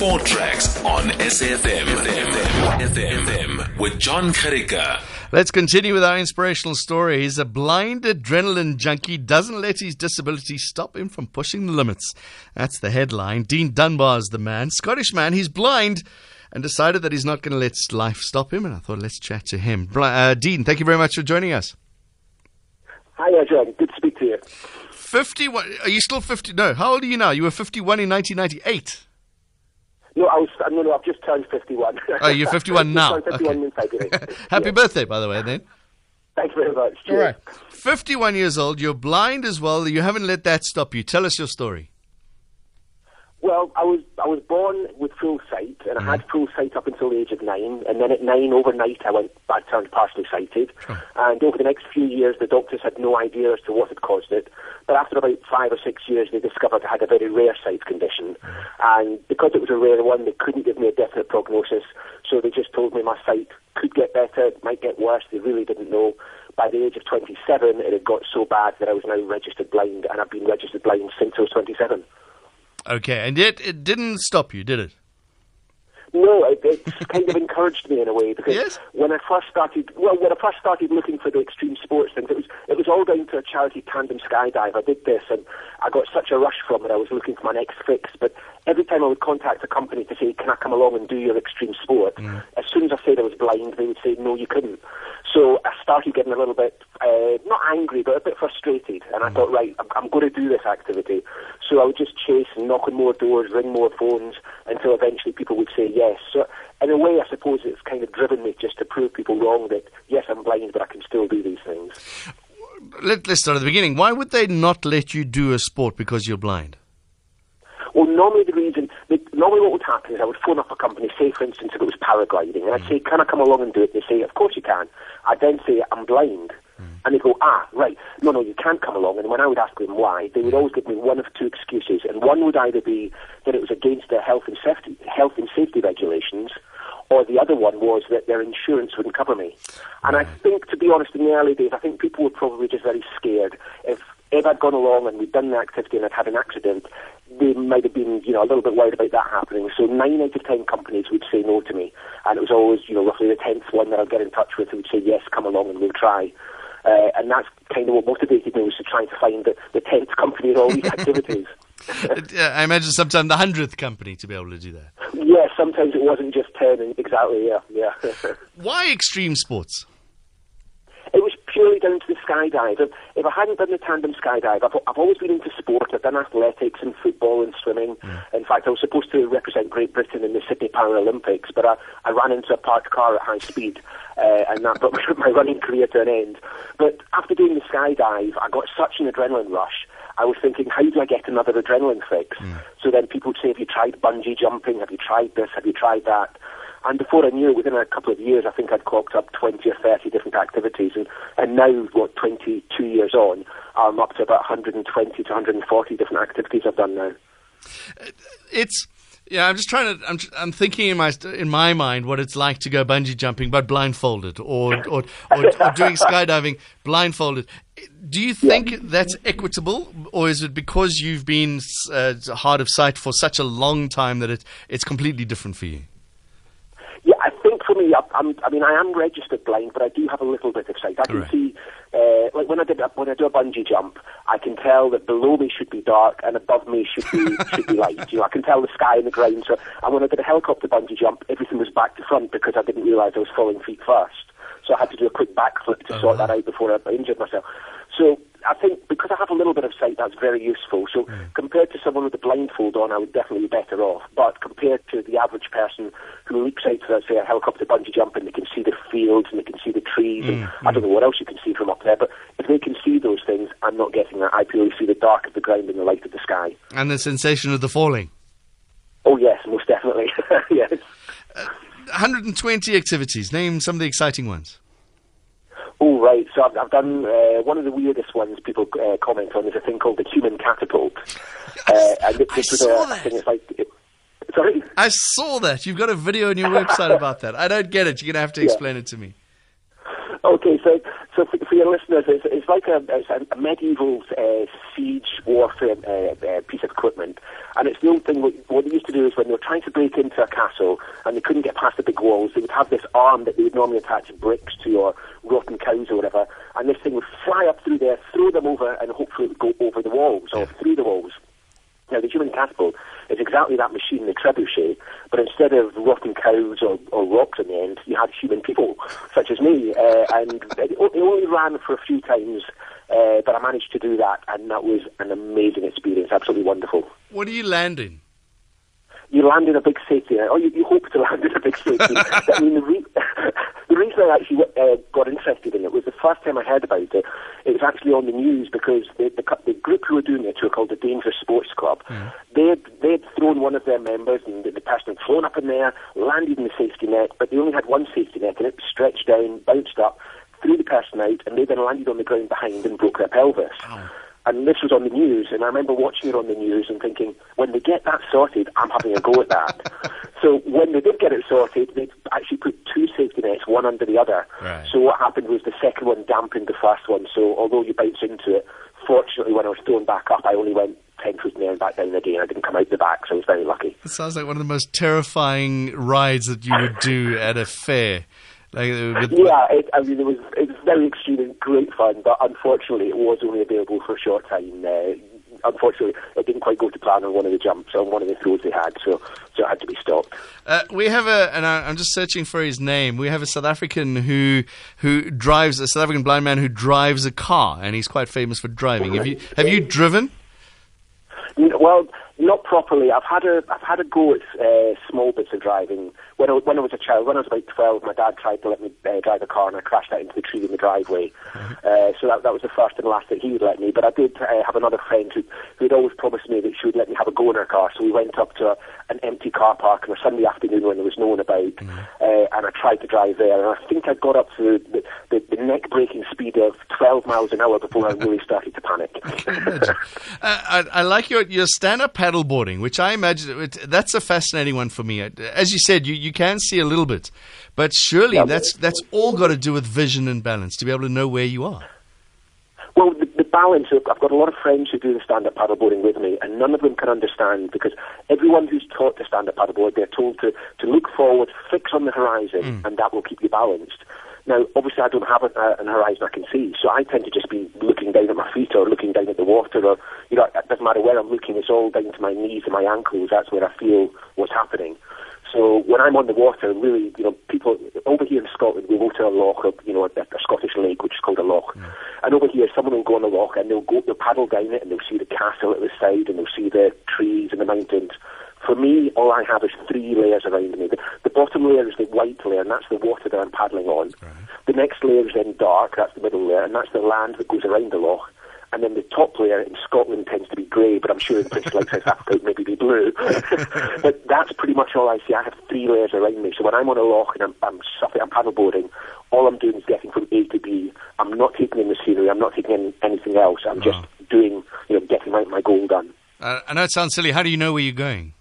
Sport Tracks on SFM. FM with John Karika. Let's continue with our inspirational story. He's a blind adrenaline junkie, doesn't let his disability stop him from pushing the limits. That's the headline. Dean Dunbar's the man. Scottish man, he's blind and decided that he's not going to let life stop him. And I thought, let's chat to him. Uh, Dean, thank you very much for joining us. Hi, John. Good to speak to you. 51. Are you still 50? No, how old are you now? You were 51 in 1998. No, I was. No, no, I've just turned 51. Oh, you're 51 now. 51 in February. Happy Yeah. birthday, by the way, then. Thanks very much. All right. 51 years old. You're blind as well. You haven't let that stop you. Tell us your story. Well, I was I was born with full sight, and I had mm-hmm. full sight up until the age of nine. And then at nine, overnight, I went I turned partially sighted. And over the next few years, the doctors had no idea as to what had caused it. But after about five or six years, they discovered I had a very rare sight condition. Mm-hmm. And because it was a rare one, they couldn't give me a definite prognosis. So they just told me my sight could get better, it might get worse. They really didn't know. By the age of 27, it had got so bad that I was now registered blind, and I've been registered blind since I was 27. Okay. And yet it didn't stop you, did it? No, it, it's kind of encouraged me in a way because Yes? when I first started, well, when I first started looking for the extreme sports things, it was it was all down to a charity tandem skydive. I did this, and I got such a rush from it. I was looking for my next fix, but every time I would contact a company to say, "Can I come along and do your extreme sport?" Mm. As soon as I said I was blind, they would say, "No, you couldn't." Started getting a little bit uh, not angry, but a bit frustrated, and I thought, right, I'm, I'm going to do this activity. So I would just chase and knock on more doors, ring more phones, until eventually people would say yes. So in a way, I suppose it's kind of driven me just to prove people wrong that yes, I'm blind, but I can still do these things. Let, let's start at the beginning. Why would they not let you do a sport because you're blind? Well, normally the reason, normally what would happen is I would phone up a company, say for instance if it was paragliding, and I'd say, can I come along and do it? They say, of course you can. I'd then say, I'm blind. And they go, ah, right, no, no, you can't come along. And when I would ask them why, they would always give me one of two excuses. And one would either be that it was against their health and safety, health and safety regulations, or the other one was that their insurance wouldn't cover me. And I think, to be honest, in the early days, I think people were probably just very scared. If if I'd gone along and we'd done the activity and I'd had an accident, they might have been, you know, a little bit worried about that happening. So nine out of ten companies would say no to me, and it was always, you know, roughly the tenth one that I'd get in touch with who would say yes, come along and we'll try. Uh, and that's kind of what motivated me was to try to find the, the tenth company in all these activities. Uh, I imagine sometimes the hundredth company to be able to do that. yeah, sometimes it wasn't just ten. Exactly, yeah, yeah. Why extreme sports? Purely down to the skydive. If, I hadn't done the tandem skydive, I've, I've always been into sport. I've done athletics and football and swimming. In fact, I was supposed to represent Great Britain in the Sydney Paralympics, but I, I ran into a parked car at high speed, uh, and that brought my running career to an end. But after doing the skydive, I got such an adrenaline rush. I was thinking, how do I get another adrenaline fix? So then people would say, have you tried bungee jumping? Have you tried this? Have you tried that? And before I knew it, within a couple of years, I think I'd clocked up 20 or 30 different activities. And, and now, what, 22 years on, I'm up to about 120 to 140 different activities I've done now. It's yeah. I'm just trying to. I'm I'm thinking in my in my mind what it's like to go bungee jumping but blindfolded, or or or, or doing skydiving blindfolded. Do you think that's equitable, or is it because you've been uh, hard of sight for such a long time that it it's completely different for you? For me, I- I'm, I mean, I am registered blind, but I do have a little bit of sight. I can Right. see, uh, like when I did a, when I do a bungee jump, I can tell that below me should be dark and above me should be should be light. You know, I can tell the sky and the ground. So, and when I did a helicopter bungee jump, everything was back to front because I didn't realise I was falling feet first. So I had to do a quick backflip to sort that out before I injured myself. So I think because I have a little bit of sight, that's very useful. So hmm. compared to someone with a blindfold on, I would definitely be better off. But compared to the average person who leaps out to, say, a helicopter bungee jump and they can see the fields and they can see the trees and hmm. I don't know what else you can see from up there, but if they can see those things, I'm not getting that. I purely see the dark of the ground and the light of the sky. And the sensation of the falling. Oh yes, most definitely. yes. Uh, 120 activities. Name some of the exciting ones. Oh, right. So I've, I've done uh, one of the weirdest ones people uh, comment on is a thing called the human catapult. Uh, and this, I saw a, that. thing. It's like, it, sorry. I saw that. You've got a video on your website about that. I don't get it. You're going to have to explain it to me. Okay, so so for, for, your listeners, it's, it's like a, it's a, medieval uh, siege warfare uh, uh, piece of equipment, and it's the old thing. What, what they used to do is when they were trying to break into a castle and they couldn't get past the big walls, they would have this arm that they would normally attach bricks to or rotten cows or whatever, and this thing would fly up through there, throw them over, and hopefully it would go over the walls or through the walls. Now, the human catapult is exactly that machine, the trebuchet, but instead of rotting cows or, or rocks in the end, you had human people, such as me. Uh, and it, only ran for a few times, uh, but I managed to do that, and that was an amazing experience, absolutely wonderful. What are you landing? You land in a big city, or you, you hope to land in a big city. I mean, the, re- the reason I actually uh, got interested in it was the first time I heard about it. It was actually on the news because the, the, the group who were doing it, who were called the Dangerous Sports Club, mm. they had, they had thrown one of their members, and the, the person had flown up in there, landed in the safety net, but they only had one safety net, and it stretched down, bounced up, threw the person out, and they then landed on the ground behind and broke their pelvis. Oh. And this was on the news, and I remember watching it on the news and thinking, when they get that sorted, I'm having a go at that. so when they did get it sorted, they actually put two safety nets, one under the other. Right. So what happened was the second one dampened the first one. So although you bounce into it, fortunately when I was thrown back up, I only went 10 foot in the air and back down again. I didn't come out the back, so I was very lucky. It sounds like one of the most terrifying rides that you would do at a fair. Like, yeah, it, I mean, it was it was very extreme and great fun, but unfortunately, it was only available for a short time. Uh, unfortunately, it didn't quite go to plan on one of the jumps on one of the throws they had, so so it had to be stopped. Uh, we have a, and I, am just searching for his name. We have a South African who who drives a South African blind man who drives a car, and he's quite famous for driving. Have you have you driven? Well, not properly. I've had a I've had a go at uh, small bits of driving when I, when I was a child. When I was about twelve, my dad tried to let me uh, drive a car, and I crashed out into the tree in the driveway. Mm-hmm. Uh, so that that was the first and last that he would let me. But I did uh, have another friend who who had always promised me that she would let me have a go in her car. So we went up to a, an empty car park on a Sunday afternoon when there was no one about, mm-hmm. uh, and I tried to drive there. And I think I got up to the, the, the neck breaking speed of twelve miles an hour before I really started to panic. uh, I, I like your your stand up paddleboarding, which I imagine it, that's a fascinating one for me. As you said, you, you can see a little bit, but surely yeah, that's that's all got to do with vision and balance to be able to know where you are. Well, the, the balance. I've got a lot of friends who do the stand-up paddleboarding with me, and none of them can understand because everyone who's taught to stand-up paddleboard, they're told to to look forward, fix on the horizon, mm. and that will keep you balanced. Now, obviously, I don't have a, uh, an horizon I can see, so I tend to just be looking down at my feet or looking down at the water, or you know, it doesn't matter where I'm looking. It's all down to my knees and my ankles. That's where I feel what's happening. So when I'm on the water, really, you know, people over here in Scotland, we go to a loch, or, you know, a, a Scottish lake, which is called a loch. Mm. And over here, someone will go on the loch and they'll go, they'll paddle down it, and they'll see the castle at the side, and they'll see the trees and the mountains. For me, all I have is three layers around me. The, the bottom layer is the white layer, and that's the water that I'm paddling on. Right. The next layer is then dark, that's the middle layer, and that's the land that goes around the loch. And then the top layer in Scotland tends to be grey, but I'm sure in places like South Africa it maybe be blue. but that's pretty much all I see. I have three layers around me. So when I'm on a loch and I'm, I'm, I'm paddleboarding, all I'm doing is getting from A to B. I'm not taking in the scenery. I'm not taking in anything else. I'm oh. just doing, you know, getting my, my goal done. Uh, I know it sounds silly. How do you know where you're going?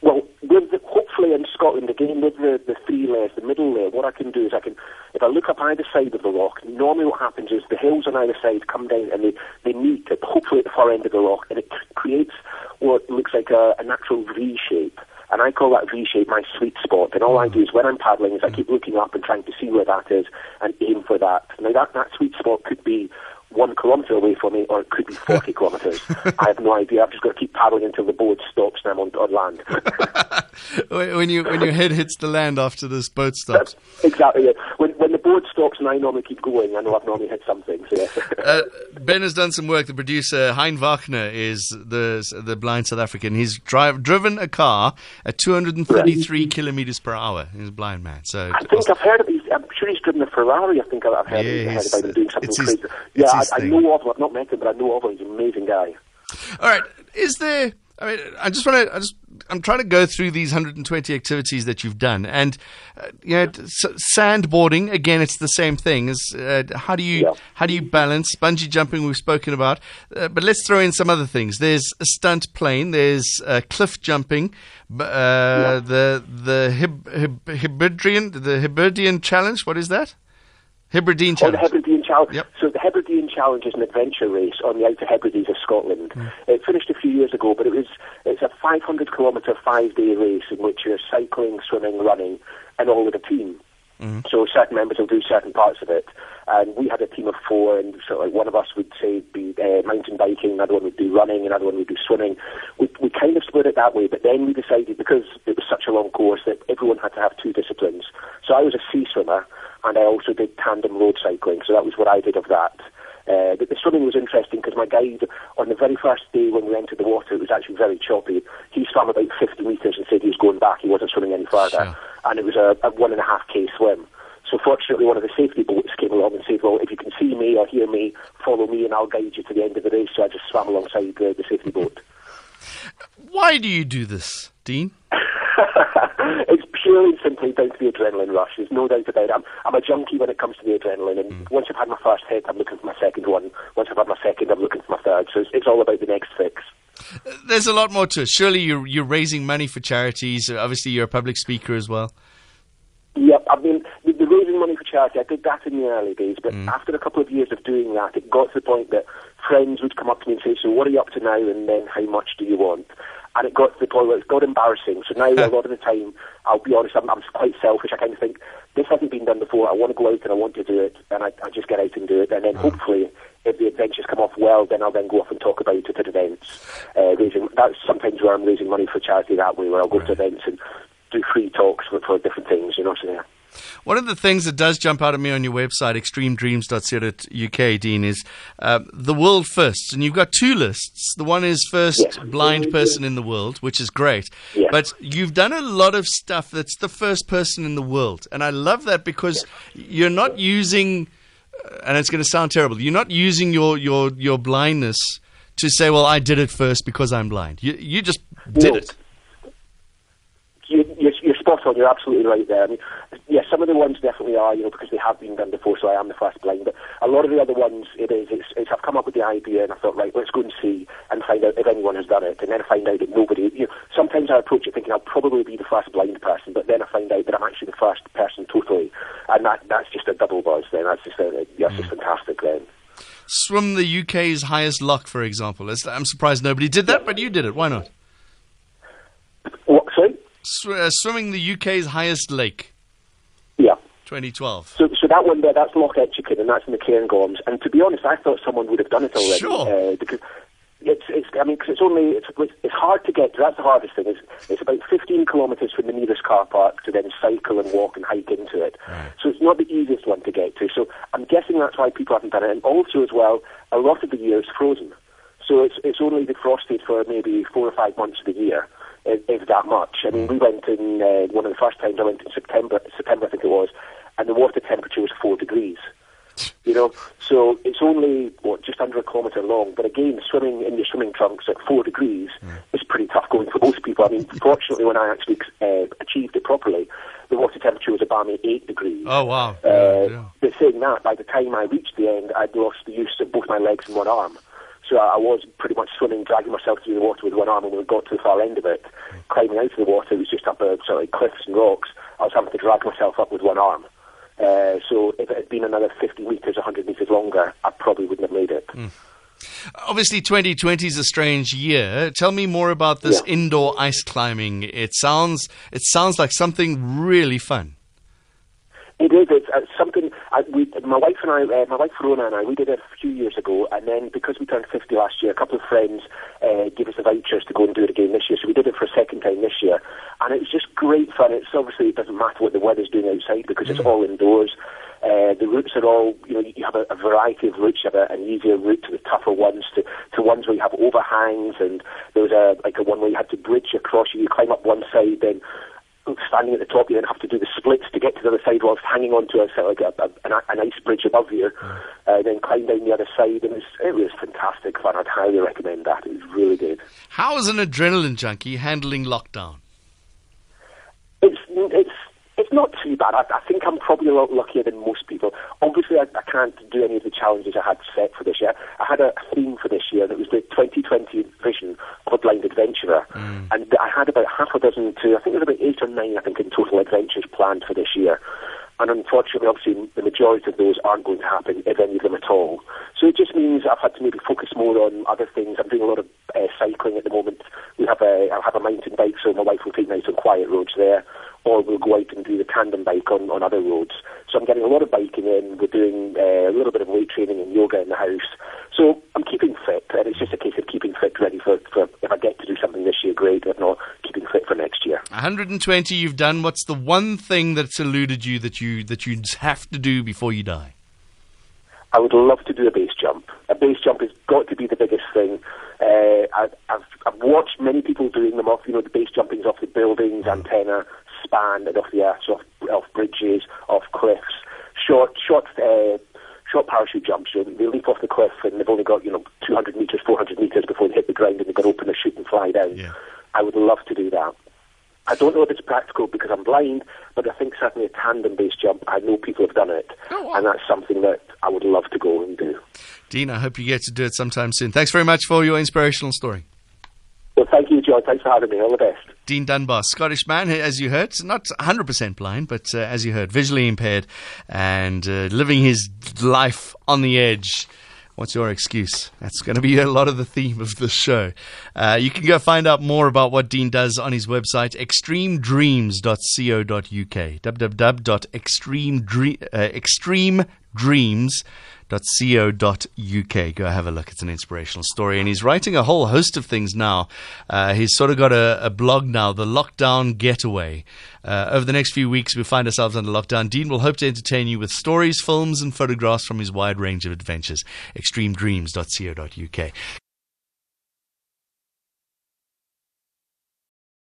Well, with the, hopefully in Scotland, again with the, the three layers, the middle layer, what I can do is I can, if I look up either side of the loch, normally what happens is the hills on either side come down and they, they meet at, hopefully at the far end of the loch, and it creates what looks like a, a natural V shape. And I call that V shape my sweet spot. And all I do is when I'm paddling is I keep looking up and trying to see where that is and aim for that. Now that, that sweet spot could be one kilometre away from me, or it could be 40 kilometres. I have no idea. I've just got to keep paddling until the boat stops and I'm on, on land. when you when your head hits the land after this boat stops. That's exactly. Yeah. When when boat stops and I normally keep going, I know I've normally hit something. So yeah. uh, ben has done some work. The producer Hein Wagner is the the blind South African. He's drive, driven a car at 233 right. kilometers per hour. He's a blind man. So I think I've heard of these. I'm sure he's driven a Ferrari. I think I've heard, yeah, heard about him doing something crazy. yeah, I, I, know of him. I've not met him, but I know of him. He's an amazing guy. All right. Is there? I mean, I just want to. I just I'm trying to go through these 120 activities that you've done, and uh, you know, sandboarding again, it's the same thing. As uh, how do you yeah. how do you balance bungee jumping? We've spoken about, uh, but let's throw in some other things. There's a stunt plane. There's uh, cliff jumping. Uh, yeah. The the Hib- Hib- Hebridean the Hebridean challenge. What is that? The Challenge. Challenge. Yep. So the Hebridean Challenge is an adventure race on the Outer Hebrides of Scotland. It finished a few years ago, but it was it's a 500 kilometre five day race in which you're cycling, swimming, running, and all with a team. So certain members will do certain parts of it, and we had a team of four, and so like one of us would say be uh, mountain biking, another one would do running, another one would do swimming. We we kind of split it that way, but then we decided because it was such a long course that everyone had to have two disciplines. So I was a sea swimmer, and I also did tandem road cycling. So that was what I did of that. Uh, but the swimming was interesting because my guide, on the very first day when we entered the water, it was actually very choppy. He swam about 50 metres and said he was going back. He wasn't swimming any further. Sure. And it was a, a one and a half K swim. So fortunately, one of the safety boats came along and said, well, if you can see me or hear me, follow me and I'll guide you to the end of the race. So I just swam alongside the, the safety boat. Why do you do this, Dean? purely and simply down to the adrenaline rush. There's no doubt about it. I'm, I'm a junkie when it comes to the adrenaline, and mm. once I've had my first hit, I'm looking for my second one. Once I've had my second, I'm looking for my third. So it's, it's all about the next fix. There's a lot more to it. Surely you're, you're raising money for charities. Obviously, you're a public speaker as well. Yep, I mean, the, the raising money for charity, I did that in the early days, but mm. after a couple of years of doing that, it got to the point that friends would come up to me and say, so what are you up to now, and then how much do you want? And it got to the point where it got embarrassing. So now, a lot of the time, I'll be honest, I'm, I'm quite selfish. I kind of think, this hasn't been done before. I want to go out and I want to do it, and I, I just get out and do it. And then hopefully, if the adventures come off well, then I'll then go off and talk about it at events. Uh, raising, that's sometimes where I'm raising money for charity that way, where I'll go to events and do free talks for, for different things, you know. So, yeah. One of the things that does jump out at me on your website, extremedreams.co.uk, Dean, is uh, the world firsts. And you've got two lists. The one is first blind person in the world, which is great. Yeah. But you've done a lot of stuff that's the first person in the world. And I love that because you're not using, uh, and it's going to sound terrible, you're not using your, your, your blindness to say, well, I did it first because I'm blind. You, you just did No. it. you, you're spot on. You're absolutely right there. I mean, yeah, some of the ones definitely are, you know, because they have been done before. So I am the first blind, but a lot of the other ones, it is. It's, it's I've come up with the idea, and I thought, right, let's go and see and find out if anyone has done it, and then I find out that nobody. You know, sometimes I approach it thinking I'll probably be the first blind person, but then I find out that I'm actually the first person totally, and that that's just a double buzz. Then that's just a, that's just mm. fantastic. Then. Swim the UK's highest loch, for example. I'm surprised nobody did that, but you did it. Why not? What? Sw- uh, swimming the UK's highest lake, Yeah. 2012. So, so that one there, that's Loch Etchachan, and that's in the Cairngorms. And to be honest, I thought someone would have done it already. Sure. Uh, because it's, it's, I mean, 'cause it's only, it's, it's hard to get to. That's the hardest thing. Is it's about 15 kilometres from the nearest car park to then cycle and walk and hike into it. So it's not the easiest one to get to. So I'm guessing that's why people haven't done it. And also as well, a lot of the year is frozen. So it's it's only defrosted for maybe four or five months of the year, if, if that much. I mean, we went in uh, one of the first times I went in September, September I think it was, and the water temperature was four degrees. You know, so it's only what just under a kilometre long. But again, swimming in your swimming trunks at four degrees is pretty tough going for most people. I mean, fortunately, when I actually uh, achieved it properly, the water temperature was a balmy eight degrees. Oh, wow. Uh, Yeah. But saying that, by the time I reached the end, I'd lost the use of both my legs and one arm. So I was pretty much swimming, dragging myself through the water with one arm, and when we got to the far end of it, climbing out of the water, it was just up a sort of cliffs and rocks. I was having to drag myself up with one arm. Uh, so if it had been another 50 metres, 100 metres longer, I probably wouldn't have made it. Obviously, 2020 is a strange year. Tell me more about this Yeah. indoor ice climbing. It sounds it sounds like something really fun. It is. It's, it's something. I, we, my wife and I, uh, my wife Rona and I, we did it a few years ago, and then because we turned 50 last year, a couple of friends uh, gave us the vouchers to go and do it again this year. So we did it for a second time this year, and it was just great fun. It's obviously it doesn't matter what the weather's doing outside because it's all indoors. Uh, the routes are all, you know, you have a, a variety of routes. You have a, an easier route to the tougher ones, to, to ones where you have overhangs, and there was a like a one where you had to bridge across. You climb up one side, then standing at the top, you then have to do the splits to get to the other side whilst hanging onto a like a, a, an, an ice bridge above you, uh, then climb down the other side, and it was, it was fantastic fun. I'd highly recommend that. It was really good. How is an adrenaline junkie handling lockdown? It's it's not too bad. I, I think I'm probably a lot luckier than most people. Obviously, I, I can't do any of the challenges I had set for this year. I had a theme for this year that was the 2020 vision of a blind adventurer, and I had about half a dozen to I think there was about eight or nine I think in total adventures planned for this year. And unfortunately, obviously, the majority of those aren't going to happen, if any of them at all. So it just means I've had to maybe focus more on other things. I'm doing a lot of uh, cycling at the moment. We have a, I have a mountain bike, so my wife will take me out on quiet roads there, or we'll go out and do the tandem bike on, on other roads. So I'm getting a lot of biking in. We're doing uh, a little bit of weight training and yoga in the house. So I'm keeping fit, and it's just a case of keeping fit, ready for, for if I get to do something this year, great. If not, keeping fit for next year. 120 you've done. What's the one thing that's eluded you that you that you have to do before you die? I would love to do a base jump. A base jump has got to be the biggest thing. Uh, I've, I've, I've watched many people doing them off, you know, the base jumpings off the buildings, antenna, span, and off the earth, off, off bridges, off cliffs. Short, short, uh, short parachute jumps. You know, they leap off the cliff and they've only got, you know, 200 metres, 400 metres before they hit the ground and they've got to open their chute and fly down. Yeah. I would love to do that. I don't know if it's practical because I'm blind, but I think certainly a tandem base jump, I know people have done it, Oh, wow. and that's something that I would love to go and do. Dean, I hope you get to do it sometime soon. Thanks very much for your inspirational story. Well, thank you, John. Thanks for having me. All the best. Dean Dunbar, Scottish man, as you heard, not 100% blind, but uh, as you heard, visually impaired and uh, living his life on the edge. What's your excuse? That's going to be a lot of the theme of the show. Uh, you can go find out more about what Dean does on his website, extremedreams.co.uk. www.extremedreams.co.uk. Extremedreams.co.uk. Go have a look. It's an inspirational story. And he's writing a whole host of things now. Uh, he's sort of got a, a blog now, The Lockdown Getaway. Uh, over the next few weeks, we find ourselves under lockdown. Dean will hope to entertain you with stories, films, and photographs from his wide range of adventures. extremedreams.co.uk.